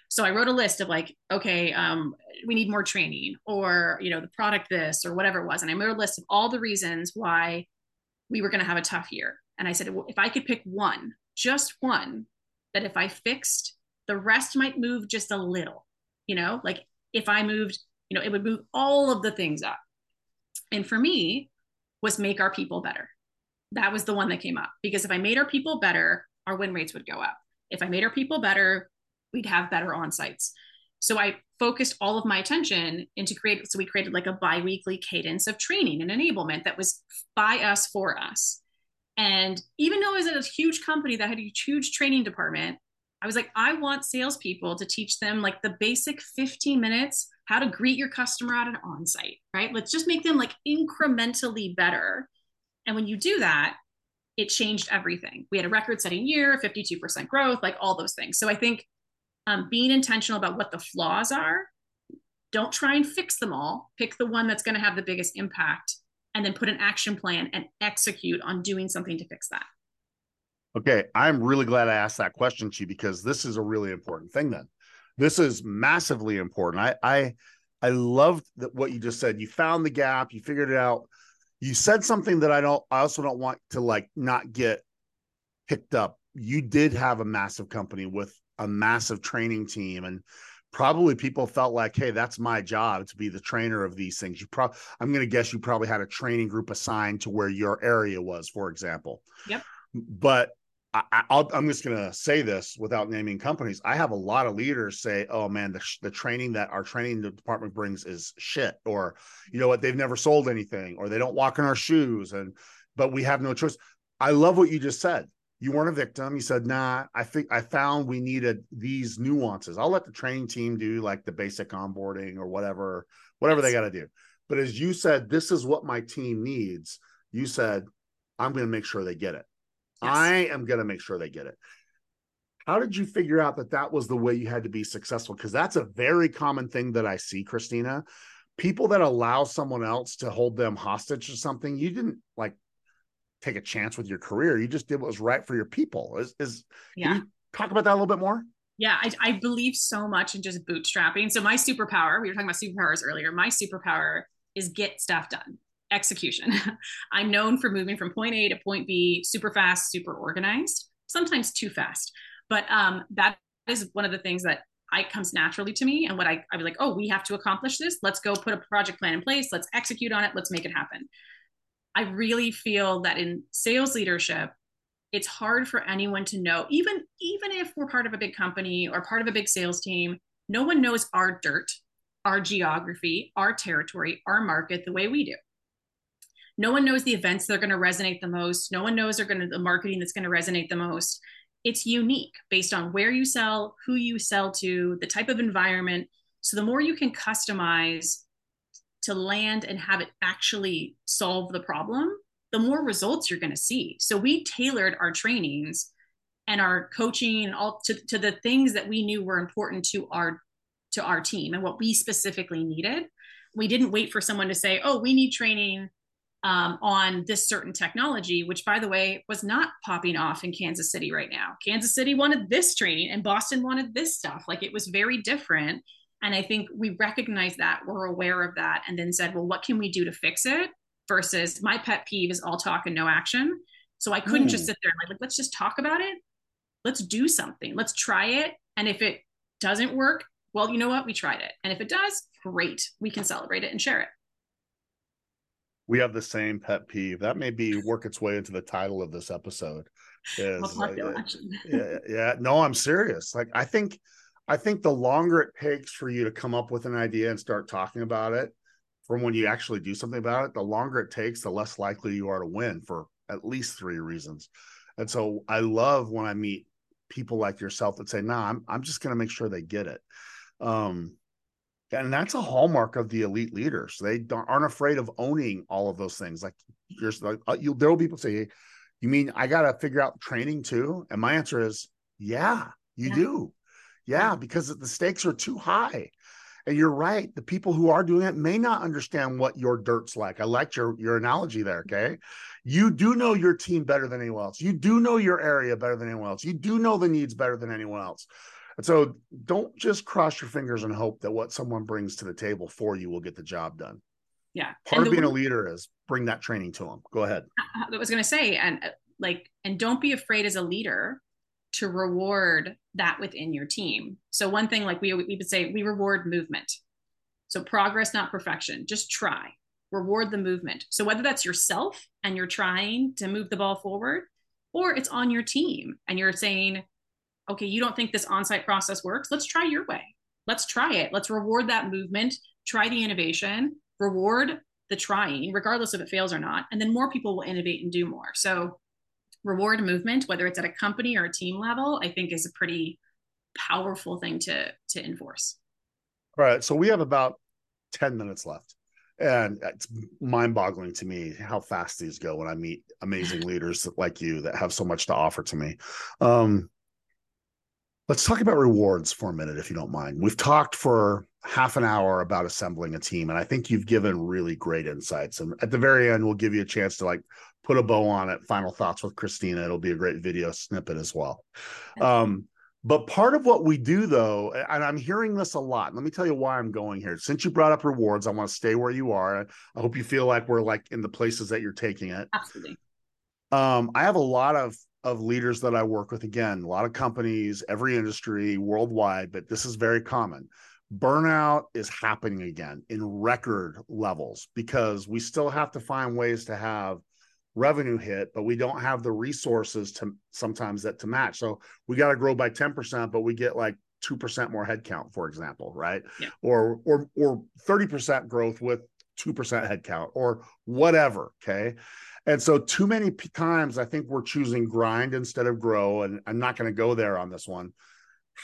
So i wrote a list of like okay um, we need more training or you know the product this or whatever it was. And i made a list of all the reasons why we were going to have a tough year. And i said if i could pick one just one that if i fixed the rest might move just a little you know like if i moved you know it would move all of the things up and for me was make our people better that was the one that came up because if I made our people better, our win rates would go up. If I made our people better, we'd have better on sites. So I focused all of my attention into create. So we created like a biweekly cadence of training and enablement that was by us for us. And even though it was a huge company that had a huge training department, I was like, I want salespeople to teach them like the basic 15 minutes how to greet your customer at an onsite, right? Let's just make them like incrementally better. And when you do that, it changed everything. We had a record setting year, 52% growth, like all those things. So I think um, being intentional about what the flaws are, don't try and fix them all. Pick the one that's going to have the biggest impact and then put an action plan and execute on doing something to fix that. Okay, I'm really glad I asked that question, Chi, because this is a really important thing. Then, this is massively important. I I I loved that what you just said. You found the gap. You figured it out. You said something that I don't. I also don't want to like not get picked up. You did have a massive company with a massive training team, and probably people felt like, hey, that's my job to be the trainer of these things. You probably, I'm going to guess you probably had a training group assigned to where your area was, for example. Yep. But I, am just going to say this without naming companies. I have a lot of leaders say, "Oh man, the, the training that our training department brings is shit," or you know what, they've never sold anything, or they don't walk in our shoes, and but we have no choice. I love what you just said. You weren't a victim. You said, "Nah, I think I found we needed these nuances. I'll let the training team do like the basic onboarding or whatever, whatever yes. they got to do." But as you said, this is what my team needs. You said, "I'm going to make sure they get it." Yes. I am going to make sure they get it. How did you figure out that that was the way you had to be successful? Because that's a very common thing that I see, Christina. People that allow someone else to hold them hostage to something, you didn't like take a chance with your career. You just did what was right for your people. Is is yeah. talk about that a little bit more? Yeah, I, I believe so much in just bootstrapping. So my superpower, we were talking about superpowers earlier. My superpower is get stuff done execution. I'm known for moving from point A to point B super fast, super organized, sometimes too fast. But um, that is one of the things that I comes naturally to me. And what I, I'd be like, oh, we have to accomplish this. Let's go put a project plan in place. Let's execute on it. Let's make it happen. I really feel that in sales leadership, it's hard for anyone to know, even, even if we're part of a big company or part of a big sales team, no one knows our dirt, our geography, our territory, our market the way we do no one knows the events that are going to resonate the most. No one knows are going to the marketing that's going to resonate the most. It's unique based on where you sell who you sell to the type of environment. So the more you can customize to land and have it actually solve the problem the more results you're going to see. So we tailored our trainings and our coaching and all to, to the things that we knew were important to our to our team and what we specifically needed. We didn't wait for someone to say oh we need training um, on this certain technology, which by the way was not popping off in Kansas City right now. Kansas City wanted this training and Boston wanted this stuff. Like it was very different. And I think we recognize that, we're aware of that, and then said, well, what can we do to fix it? Versus my pet peeve is all talk and no action. So I couldn't mm. just sit there and like, let's just talk about it. Let's do something. Let's try it. And if it doesn't work, well, you know what? We tried it. And if it does, great. We can celebrate it and share it we have the same pet peeve. That may be work its way into the title of this episode is uh, yeah, yeah. No i'm serious. Like i think i think the longer it takes for you to come up with an idea and start talking about it from when you actually do something about it the longer it takes the less likely you are to win for at least three reasons. And so i love when i meet people like yourself that say no nah, i'm, I'm just going to make sure they get it. Um and that's a hallmark of the elite leaders. They aren't afraid of owning all of those things. Like you're like uh, you, there will be people say, "You mean I got to figure out training too?" And my answer is, "Yeah, you yeah. do. Yeah, because the stakes are too high." And you're right. The people who are doing it may not understand what your dirt's like. I liked your your analogy there. Okay, you do know your team better than anyone else. You do know your area better than anyone else. You do know the needs better than anyone else. And so don't just cross your fingers and hope that what someone brings to the table for you will get the job done. Yeah. Part of being a leader is bring that training to them. Go ahead. I was going to say, and uh, like, and don't be afraid as a leader to reward that within your team. So one thing, like we, we would say, we reward movement. So progress, not perfection, just try. reward the movement. So whether that's yourself and you're trying to move the ball forward, or it's on your team and you're saying, okay, you don't think this on-site process works? Let's try your way. Let's try it. Let's reward that movement, try the innovation, reward the trying, regardless if it fails or not. And then more people will innovate and do more. So reward movement, whether it's at a company or a team level, I think is a pretty powerful thing to to enforce. All right. So we have about 10 minutes left. And it's mind boggling to me how fast these go when I meet amazing leaders like you that have so much to offer to me. Um, let's talk about rewards for a minute, if you don't mind. We've talked for half an hour about assembling a team, and I think you've given really great insights. And at the very end, we'll give you a chance to like put a bow on it. Final thoughts with Christina. It'll be a great video snippet as well. Um, but part of what we do, though, and I'm hearing this a lot. Let me tell you why I'm going here. Since you brought up rewards, I want to stay where you are. I hope you feel like we're like in the places that you're taking it. Absolutely. Um, I have a lot of of leaders that I work with. Again, a lot of companies, every industry worldwide, but this is very common. Burnout is happening again in record levels because we still have to find ways to have revenue hit, but we don't have the resources to sometimes that to match. So we got to grow by 10%, but we get like 2% more headcount, for example, right? Yeah. Or or or 30% growth with 2% headcount or whatever. Okay. And so too many times I think we're choosing grind instead of grow. And I'm not going to go there on this one.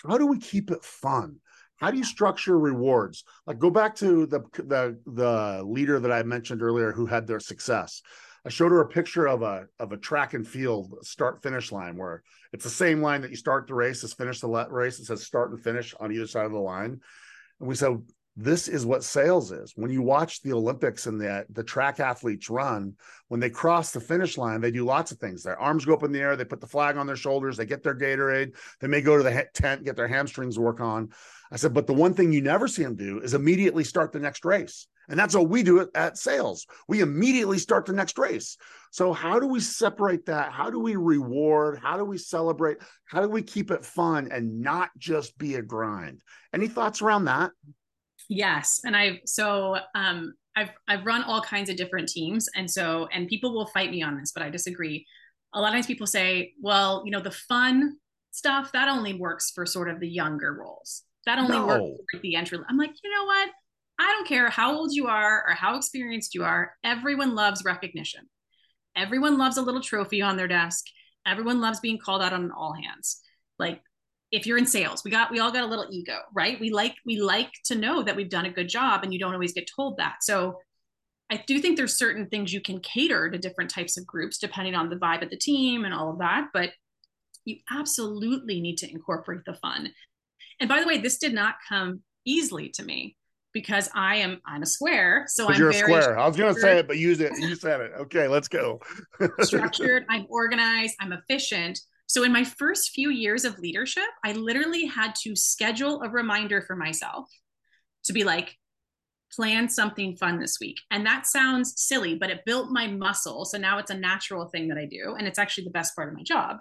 How do we keep it fun? How do you structure rewards? Like go back to the the the leader that I mentioned earlier who had their success I showed her a picture of a of a track and field start finish line where it's the same line that you start the race as finish the race. It says start and finish on either side of the line. And we said, this is what sales is. When you watch the Olympics and the the track athletes run, when they cross the finish line, they do lots of things. Their arms go up in the air, they put the flag on their shoulders, they get their Gatorade, they may go to the tent, get their hamstrings work on. I said, but the one thing you never see them do is immediately start the next race. And that's what we do at sales. We immediately start the next race. So how do we separate that? How do we reward? How do we celebrate? How do we keep it fun and not just be a grind? Any thoughts around that? Yes. And I've so um I've I've run all kinds of different teams. And so and people will fight me on this, but I disagree. A lot of times people say, well, you know, the fun stuff that only works for sort of the younger roles. That only no. works for the entry. I'm like, you know what? I don't care how old you are or how experienced you are, everyone loves recognition. Everyone loves a little trophy on their desk. Everyone loves being called out on all hands. Like if you're in sales, we got we all got a little ego, right? We like we like to know that we've done a good job and you don't always get told that. So I do think there's certain things you can cater to different types of groups depending on the vibe of the team and all of that, but you absolutely need to incorporate the fun. And by the way, this did not come easily to me because I am I'm a square. So I'm you're a square. I was gonna say it, but use it. You said it. Okay, let's go. structured, I'm organized, I'm efficient. So in my first few years of leadership, I literally had to schedule a reminder for myself to be like, plan something fun this week. And that sounds silly, but it built my muscle. So now it's a natural thing that I do. And it's actually the best part of my job.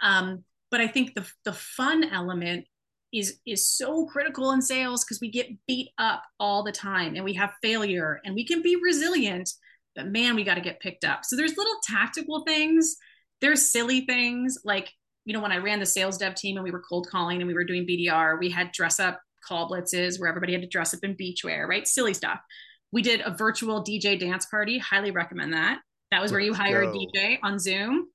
Um, but I think the, the fun element is is so critical in sales because we get beat up all the time and we have failure and we can be resilient but man we got to get picked up so there's little tactical things there's silly things like you know when i ran the sales dev team and we were cold calling and we were doing bdr we had dress up call blitzes where everybody had to dress up in beachwear right silly stuff we did a virtual dj dance party highly recommend that that was where you hire a dj on zoom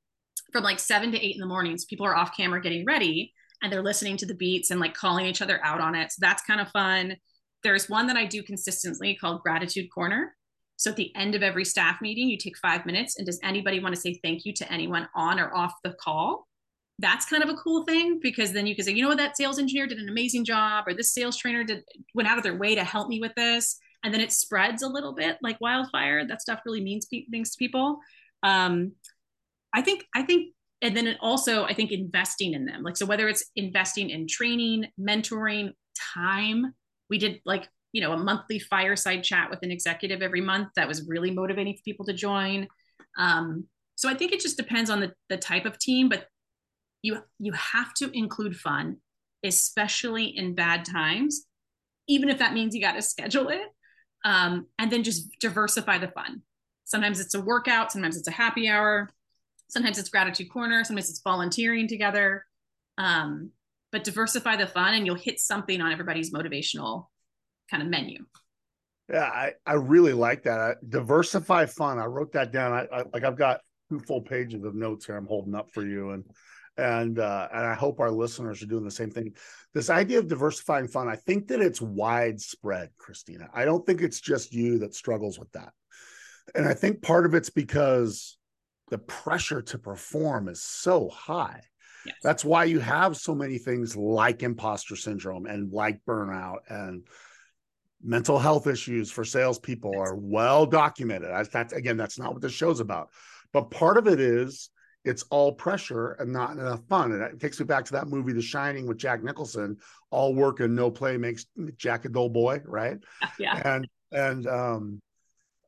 from like seven to eight in the morning so people are off camera getting ready and they're listening to the beats and like calling each other out on it. So that's kind of fun. There's one that I do consistently called Gratitude Corner. So at the end of every staff meeting, you take five minutes and does anybody want to say thank you to anyone on or off the call? That's kind of a cool thing because then you can say, you know what, that sales engineer did an amazing job, or this sales trainer did went out of their way to help me with this. And then it spreads a little bit like wildfire. That stuff really means pe- things to people. Um, I think I think and then also i think investing in them like so whether it's investing in training mentoring time we did like you know a monthly fireside chat with an executive every month that was really motivating for people to join um, so i think it just depends on the, the type of team but you you have to include fun especially in bad times even if that means you got to schedule it Um, and then just diversify the fun. Sometimes it's a workout, sometimes it's a happy hour, sometimes it's gratitude corner, sometimes it's volunteering together. Um, but diversify the fun and you'll hit something on everybody's motivational kind of menu. Yeah, I, I really like that. I, diversify fun. I wrote that down. I, I like I've got two full pages of notes here I'm holding up for you. And and uh, and I hope our listeners are doing the same thing. This idea of diversifying fun, I think that it's widespread, Christina. I don't think it's just you that struggles with that, and I think part of it's because the pressure to perform is so high. Yes. That's why you have so many things like imposter syndrome and like burnout and mental health issues for salespeople are well documented. That's again, that's not what this show's about. But part of it is it's all pressure and not enough fun. And it takes me back to that movie, The Shining, with Jack Nicholson. All work and no play makes Jack a dull boy, right? Yeah. And and um,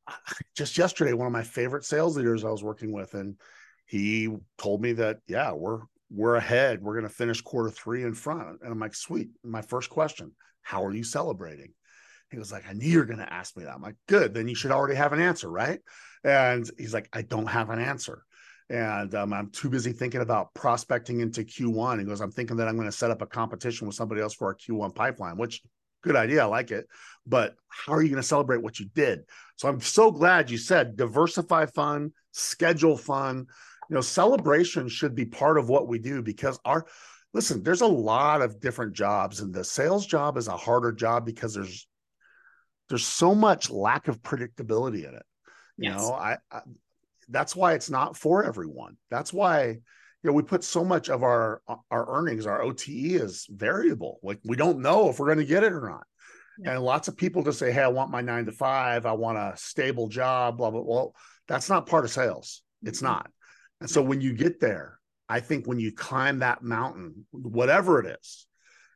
just yesterday, one of my favorite sales leaders I was working with, and he told me that yeah, we're we're ahead. We're going to finish quarter three in front. And I'm like, sweet. My first question: How are you celebrating? He was like, I knew you were going to ask me that. I'm like, good. Then you should already have an answer, right? And he's like, I don't have an answer and um, I'm too busy thinking about prospecting into Q1. He goes, I'm thinking that I'm going to set up a competition with somebody else for our Q1 pipeline, which good idea. I like it. But how are you going to celebrate what you did? So I'm so glad you said diversify fun, schedule fun. You know, celebration should be part of what we do because our listen, there's a lot of different jobs, and the sales job is a harder job because there's there's so much lack of predictability in it. You yes. know, I, I that's why it's not for everyone. That's why you know we put so much of our our earnings, our OTE is variable. Like we don't know if we're going to get it or not. Yeah. And lots of people just say, "Hey, I want my nine to five. I want a stable job." Blah blah. Well, that's not part of sales. It's mm-hmm. not. And so when you get there, I think when you climb that mountain, whatever it is,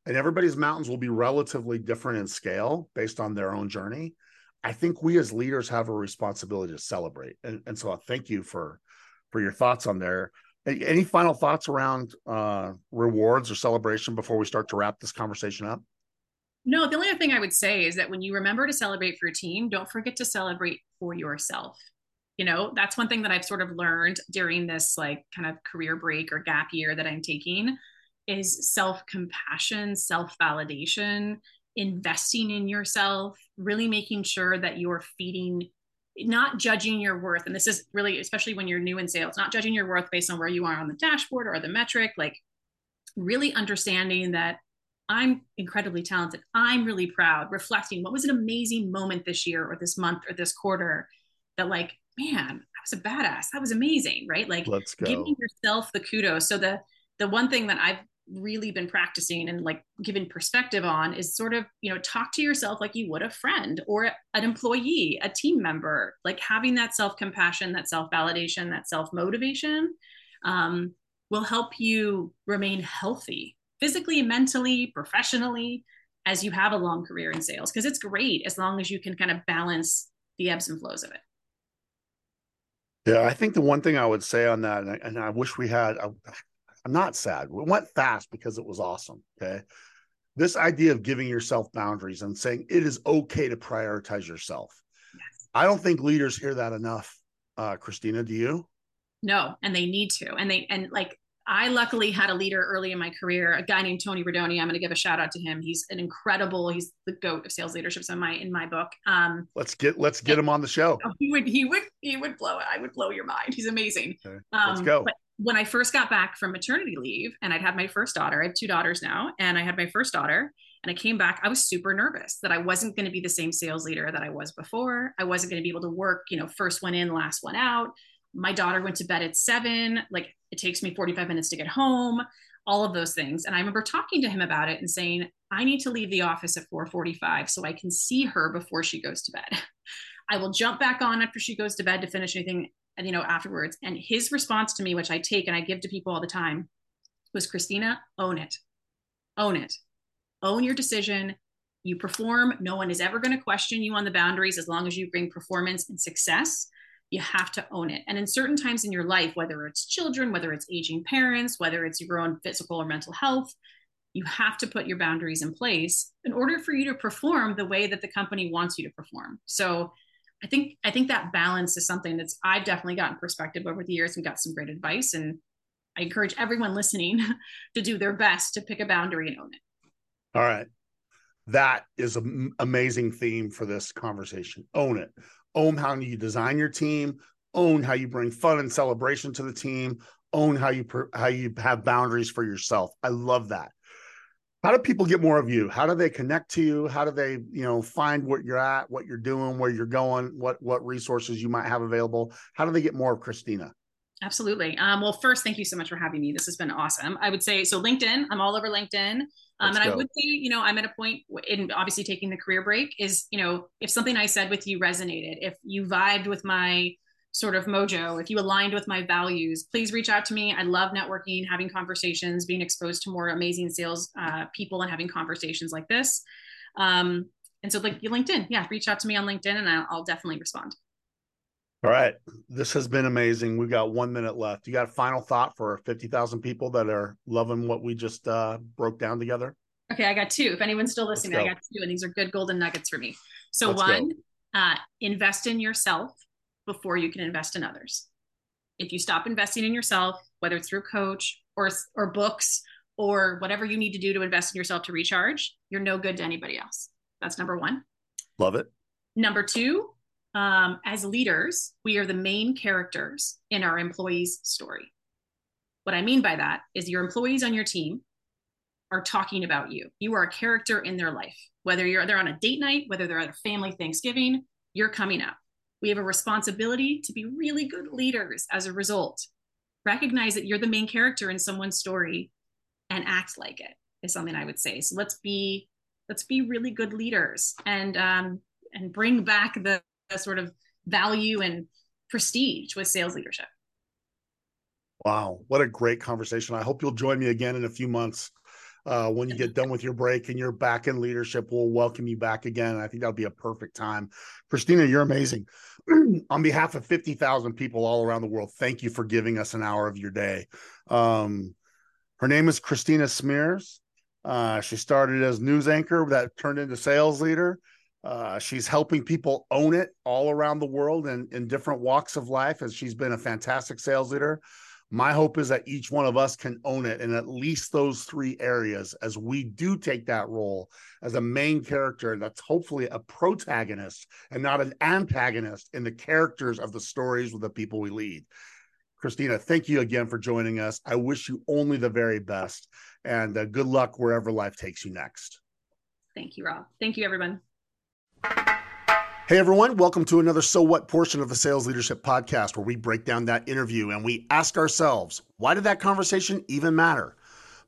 and everybody's mountains will be relatively different in scale based on their own journey. I think we as leaders have a responsibility to celebrate. And, and so I thank you for for your thoughts on there. Any final thoughts around uh, rewards or celebration before we start to wrap this conversation up? No, the only other thing I would say is that when you remember to celebrate for your team, don't forget to celebrate for yourself. You know, that's one thing that I've sort of learned during this like kind of career break or gap year that I'm taking is self compassion, self validation, investing in yourself, really making sure that you're feeding not judging your worth. And this is really especially when you're new in sales not judging your worth based on where you are on the dashboard or the metric like really understanding that i'm incredibly talented. I'm really proud. Reflecting what was an amazing moment this year or this month or this quarter that like man i was a badass. That was amazing right? Like giving yourself the kudos. So the the one thing that i've really been practicing and like given perspective on is sort of you know talk to yourself like you would a friend or an employee a team member like having that self compassion that self validation that self motivation um, will help you remain healthy physically mentally professionally as you have a long career in sales because it's great as long as you can kind of balance the ebbs and flows of it. Yeah i think the one thing i would say on that and i, and I wish we had I'm not sad. We went fast because it was awesome. Okay. This idea of giving yourself boundaries and saying it is okay to prioritize yourself. Yes. I don't think leaders hear that enough. Uh, Christina, do you? No, and they need to. And they, and like, I luckily had a leader early in my career, a guy named Tony Rodoni. I'm going to give a shout out to him. He's an incredible. He's the goat of sales leadership in my in my book. Um, let's get let's get him on the show. He would he would he would blow it. I would blow your mind. He's amazing. Okay, let's um, go. But when I first got back from maternity leave and I'd had my first daughter, I have two daughters now, and I had my first daughter and I came back, I was super nervous that I wasn't going to be the same sales leader that I was before. I wasn't going to be able to work, you know, first one in, last one out. My daughter went to bed at seven. Like it takes me 45 minutes to get home, all of those things. And I remember talking to him about it and saying, I need to leave the office at 445 so I can see her before she goes to bed. I will jump back on after she goes to bed to finish anything you know afterwards. And his response to me which i take and i give to people all the time was christina own it. Own it. Own your decision. You perform. No one is ever going to question you on the boundaries as long as you bring performance and success. You have to own it. And in certain times in your life whether it's children whether it's aging parents whether it's your own physical or mental health you have to put your boundaries in place in order for you to perform the way that the company wants you to perform. So I think I think that balance is something that's I've definitely gotten perspective over the years and got some great advice. And I encourage everyone listening to do their best to pick a boundary and own it. All right. That is an amazing theme for this conversation. Own it. Own how you design your team. Own how you bring fun and celebration to the team. Own how you how you have boundaries for yourself. I love that how do people get more of you? How do they connect to you? How do they you know find what you're at what you're doing where you're going what what resources you might have available? How do they get more of christina? Absolutely. Um, well first thank you so much for having me. This has been awesome. I would say so linkedin i'm all over linkedin. Um, and go. I would say, you know, I'm at a point in obviously taking the career break is, you know, if something I said with you resonated, if you vibed with my sort of mojo, if you aligned with my values, please reach out to me. I love networking, having conversations, being exposed to more amazing sales uh, people and having conversations like this. Um, and so, like LinkedIn, yeah, reach out to me on LinkedIn and I'll, I'll definitely respond. All right. This has been amazing. We've got one minute left. You got a final thought for 50,000 people that are loving what we just uh, broke down together? Okay, I got two. If anyone's still listening, I got two, and these are good golden nuggets for me. So, Let's one, uh, invest in yourself before you can invest in others. If you stop investing in yourself, whether it's through coach or or books or whatever you need to do to invest in yourself to recharge, you're no good to anybody else. That's number one. Love it. Number two, um, as leaders, we are the main characters in our employees' story. What I mean by that is your employees on your team are talking about you. You are a character in their life. Whether you're they're on a date night, whether they're at a family Thanksgiving, you're coming up. We have a responsibility to be really good leaders as a result. Recognize that you're the main character in someone's story and act like it is something I would say. So let's be let's be really good leaders and um, and bring back the, the sort of value and prestige with sales leadership. Wow, what a great conversation. I hope you'll join me again in a few months uh, when you get done with your break and you're back in leadership, we'll welcome you back again. I think that'll be a perfect time. Christina, you're amazing. On behalf of 50,000 people all around the world, thank you for giving us an hour of your day. Um, her name is Christina Smears. Uh, she started as news anchor that turned into sales leader. Uh, she's helping people own it all around the world and in different walks of life as she's been a fantastic sales leader. My hope is that each one of us can own it in at least those three areas as we do take that role as a main character that's hopefully a protagonist and not an antagonist in the characters of the stories with the people we lead. Christina, thank you again for joining us. I wish you only the very best and uh, good luck wherever life takes you next. Thank you, Rob. Thank you, everyone. Hey everyone, welcome to another So What portion of the Sales Leadership Podcast where we break down that interview and we ask ourselves, why did that conversation even matter?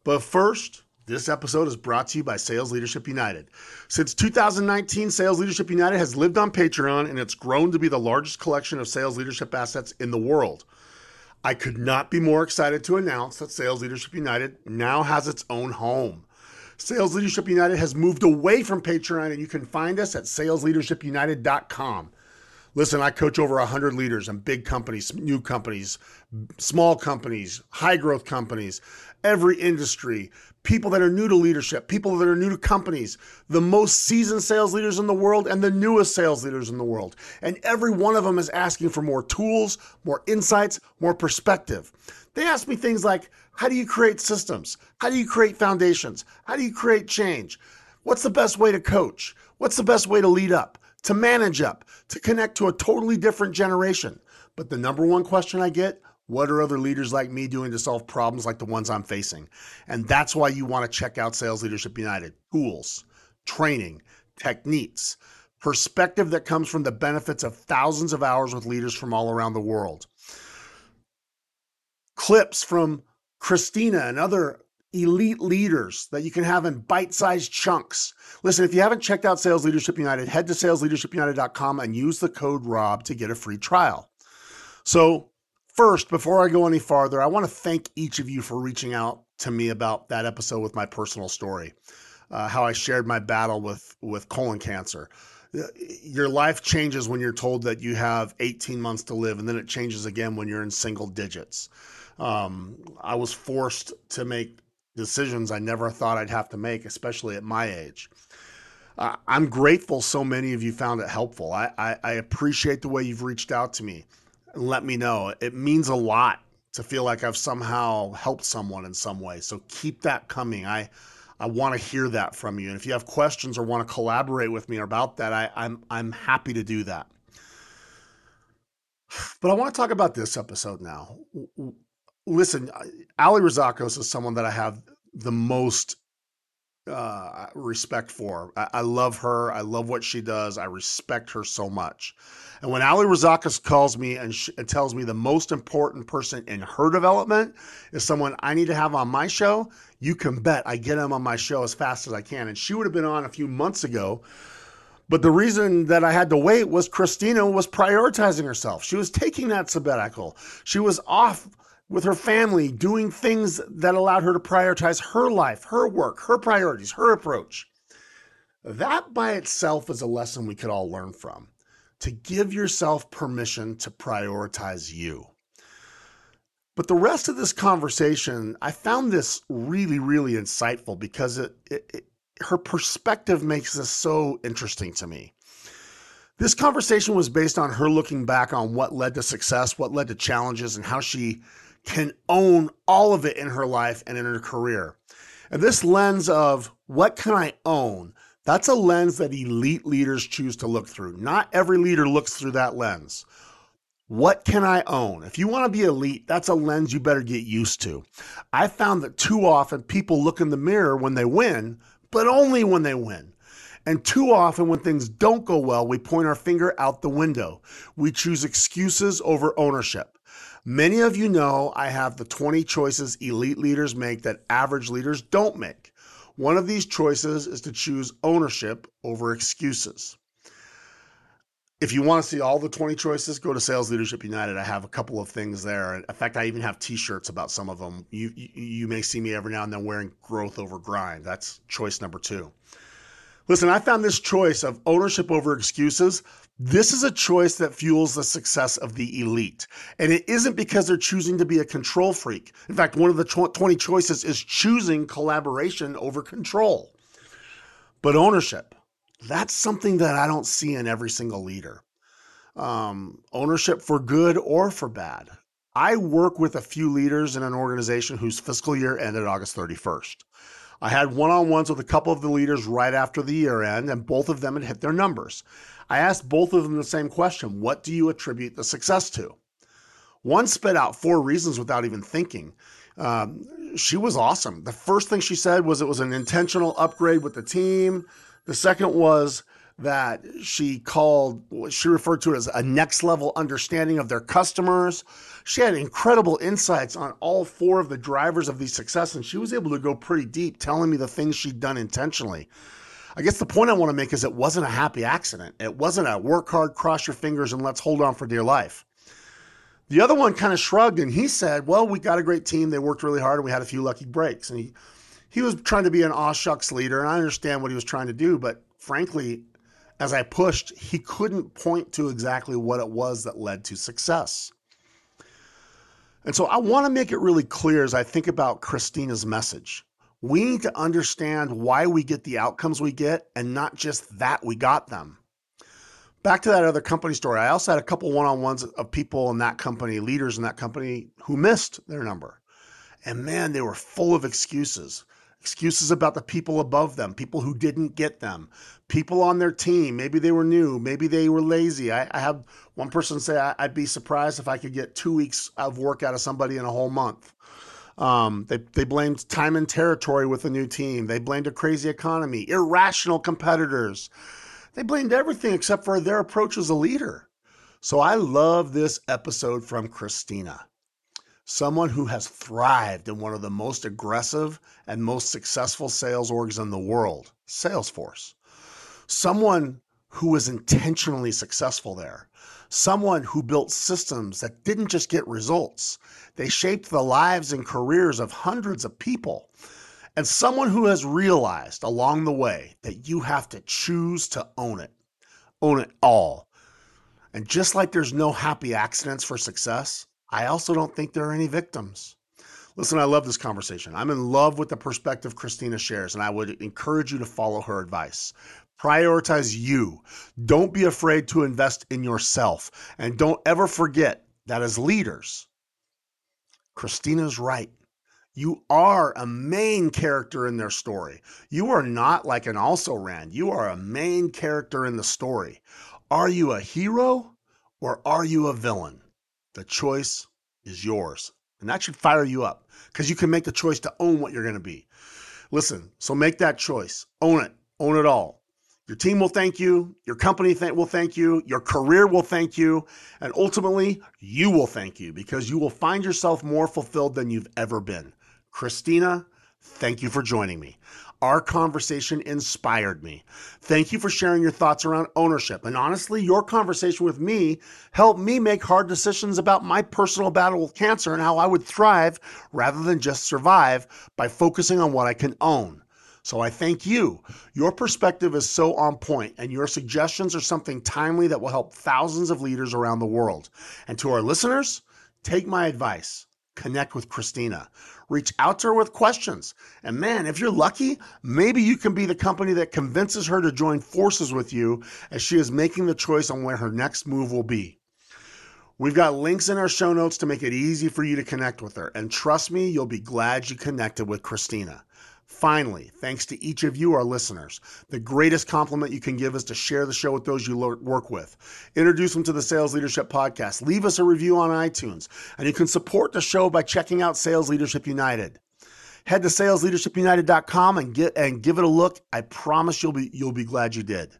But first, this episode is brought to you by Sales Leadership United. Since 2019, Sales Leadership United has lived on Patreon and it's grown to be the largest collection of sales leadership assets in the world. I could not be more excited to announce that Sales Leadership United now has its own home. Sales Leadership United has moved away from Patreon, and you can find us at salesleadershipunited.com. Listen, I coach over 100 leaders in big companies, new companies, small companies, high growth companies, every industry, people that are new to leadership, people that are new to companies, the most seasoned sales leaders in the world, and the newest sales leaders in the world. And every one of them is asking for more tools, more insights, more perspective. They ask me things like, how do you create systems? How do you create foundations? How do you create change? What's the best way to coach? What's the best way to lead up, to manage up, to connect to a totally different generation? But the number one question I get what are other leaders like me doing to solve problems like the ones I'm facing? And that's why you want to check out Sales Leadership United tools, training, techniques, perspective that comes from the benefits of thousands of hours with leaders from all around the world, clips from Christina and other elite leaders that you can have in bite sized chunks. Listen, if you haven't checked out Sales Leadership United, head to salesleadershipunited.com and use the code ROB to get a free trial. So, first, before I go any farther, I want to thank each of you for reaching out to me about that episode with my personal story, uh, how I shared my battle with, with colon cancer. Your life changes when you're told that you have 18 months to live, and then it changes again when you're in single digits. Um, I was forced to make decisions I never thought I'd have to make, especially at my age. Uh, I'm grateful so many of you found it helpful. I, I, I appreciate the way you've reached out to me let me know. It means a lot to feel like I've somehow helped someone in some way. So keep that coming. I I want to hear that from you. And if you have questions or want to collaborate with me about that, I, I'm I'm happy to do that. But I want to talk about this episode now. Listen, Ali Razakos is someone that I have the most uh, respect for. I, I, love her. I love what she does. I respect her so much. And when Ali Razakos calls me and, sh- and tells me the most important person in her development is someone I need to have on my show, you can bet I get him on my show as fast as I can. And she would have been on a few months ago. But the reason that I had to wait was Christina was prioritizing herself. She was taking that sabbatical. She was off with her family, doing things that allowed her to prioritize her life, her work, her priorities, her approach. That by itself is a lesson we could all learn from to give yourself permission to prioritize you. But the rest of this conversation, I found this really, really insightful because it, it, it her perspective makes this so interesting to me. This conversation was based on her looking back on what led to success, what led to challenges, and how she can own all of it in her life and in her career. And this lens of what can I own? That's a lens that elite leaders choose to look through. Not every leader looks through that lens. What can I own? If you want to be elite, that's a lens you better get used to. I found that too often people look in the mirror when they win, but only when they win. And too often, when things don't go well, we point our finger out the window. We choose excuses over ownership. Many of you know I have the 20 choices elite leaders make that average leaders don't make. One of these choices is to choose ownership over excuses. If you want to see all the 20 choices, go to Sales Leadership United. I have a couple of things there. In fact, I even have t-shirts about some of them. You, you, may see me every now and then wearing growth over grind. That's choice number two. Listen, I found this choice of ownership over excuses this is a choice that fuels the success of the elite. And it isn't because they're choosing to be a control freak. In fact, one of the 20 choices is choosing collaboration over control. But ownership, that's something that I don't see in every single leader. Um, ownership for good or for bad. I work with a few leaders in an organization whose fiscal year ended August 31st. I had one on ones with a couple of the leaders right after the year end, and both of them had hit their numbers. I asked both of them the same question What do you attribute the success to? One spit out four reasons without even thinking. Um, she was awesome. The first thing she said was it was an intentional upgrade with the team. The second was that she called, she referred to it as a next level understanding of their customers. She had incredible insights on all four of the drivers of the success, and she was able to go pretty deep telling me the things she'd done intentionally. I guess the point I want to make is it wasn't a happy accident. It wasn't a work hard, cross your fingers, and let's hold on for dear life. The other one kind of shrugged and he said, Well, we got a great team. They worked really hard and we had a few lucky breaks. And he, he was trying to be an aw shucks leader, and I understand what he was trying to do, but frankly, as I pushed, he couldn't point to exactly what it was that led to success. And so I want to make it really clear as I think about Christina's message we need to understand why we get the outcomes we get and not just that we got them. Back to that other company story, I also had a couple one on ones of people in that company, leaders in that company, who missed their number. And man, they were full of excuses. Excuses about the people above them, people who didn't get them, people on their team. Maybe they were new, maybe they were lazy. I, I have one person say, I'd be surprised if I could get two weeks of work out of somebody in a whole month. Um, they, they blamed time and territory with a new team. They blamed a crazy economy, irrational competitors. They blamed everything except for their approach as a leader. So I love this episode from Christina, someone who has thrived in one of the most aggressive and most successful sales orgs in the world, Salesforce. Someone who was intentionally successful there. Someone who built systems that didn't just get results, they shaped the lives and careers of hundreds of people. And someone who has realized along the way that you have to choose to own it, own it all. And just like there's no happy accidents for success, I also don't think there are any victims. Listen, I love this conversation. I'm in love with the perspective Christina shares, and I would encourage you to follow her advice. Prioritize you. Don't be afraid to invest in yourself. And don't ever forget that as leaders, Christina's right. You are a main character in their story. You are not like an also ran. You are a main character in the story. Are you a hero or are you a villain? The choice is yours. And that should fire you up because you can make the choice to own what you're going to be. Listen, so make that choice. Own it. Own it all. Your team will thank you. Your company th- will thank you. Your career will thank you. And ultimately, you will thank you because you will find yourself more fulfilled than you've ever been. Christina, thank you for joining me. Our conversation inspired me. Thank you for sharing your thoughts around ownership. And honestly, your conversation with me helped me make hard decisions about my personal battle with cancer and how I would thrive rather than just survive by focusing on what I can own. So I thank you. Your perspective is so on point, and your suggestions are something timely that will help thousands of leaders around the world. And to our listeners, take my advice connect with Christina. Reach out to her with questions. And man, if you're lucky, maybe you can be the company that convinces her to join forces with you as she is making the choice on where her next move will be. We've got links in our show notes to make it easy for you to connect with her. And trust me, you'll be glad you connected with Christina. Finally, thanks to each of you, our listeners. The greatest compliment you can give is to share the show with those you work with. Introduce them to the Sales Leadership Podcast. Leave us a review on iTunes. And you can support the show by checking out Sales Leadership United. Head to salesleadershipunited.com and get and give it a look. I promise you'll be you'll be glad you did.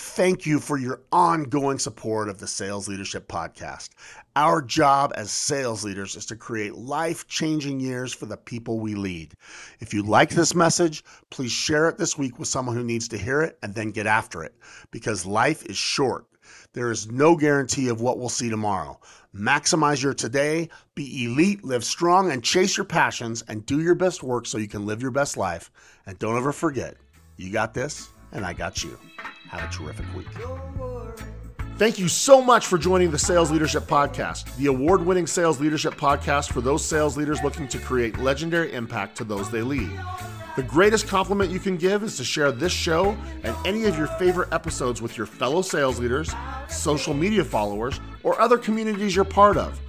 Thank you for your ongoing support of the Sales Leadership Podcast. Our job as sales leaders is to create life changing years for the people we lead. If you like this message, please share it this week with someone who needs to hear it and then get after it because life is short. There is no guarantee of what we'll see tomorrow. Maximize your today, be elite, live strong, and chase your passions and do your best work so you can live your best life. And don't ever forget, you got this, and I got you. Have a terrific week. Thank you so much for joining the Sales Leadership Podcast, the award winning sales leadership podcast for those sales leaders looking to create legendary impact to those they lead. The greatest compliment you can give is to share this show and any of your favorite episodes with your fellow sales leaders, social media followers, or other communities you're part of.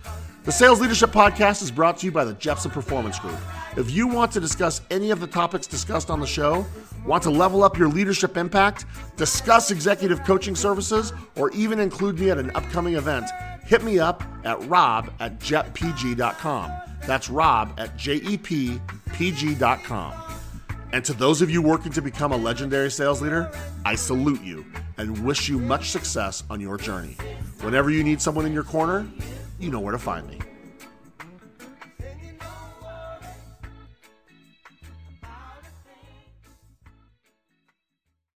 The Sales Leadership Podcast is brought to you by the Jeppsen Performance Group. If you want to discuss any of the topics discussed on the show, want to level up your leadership impact, discuss executive coaching services, or even include me at an upcoming event, hit me up at rob at jeppg.com. That's rob at jeppg.com. And to those of you working to become a legendary sales leader, I salute you and wish you much success on your journey. Whenever you need someone in your corner, you know where to find me.